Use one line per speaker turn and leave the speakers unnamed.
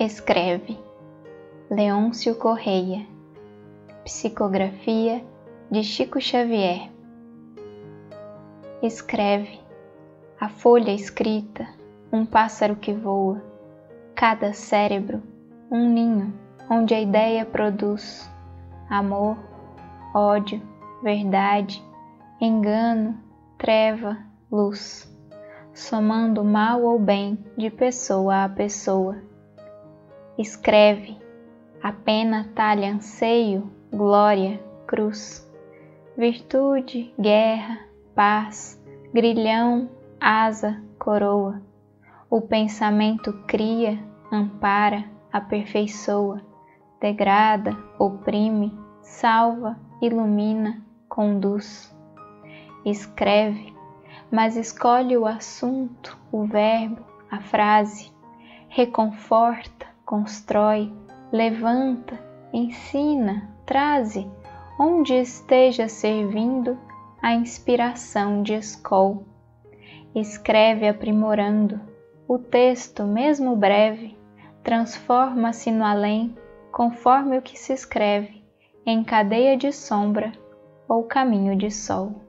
Escreve. Leôncio Correia. Psicografia de Chico Xavier. Escreve. A folha escrita, um pássaro que voa, cada cérebro, um ninho onde a ideia produz amor, ódio, verdade, engano, treva, luz, somando mal ou bem de pessoa a pessoa escreve, a pena talha anseio, glória, cruz, virtude, guerra, paz, grilhão, asa, coroa. O pensamento cria, ampara, aperfeiçoa, degrada, oprime, salva, ilumina, conduz. Escreve, mas escolhe o assunto, o verbo, a frase, reconforta, constrói, levanta, ensina, traze, onde esteja servindo a inspiração de escol. Escreve aprimorando, o texto, mesmo breve, transforma-se no além, conforme o que se escreve, em cadeia de sombra ou caminho de sol.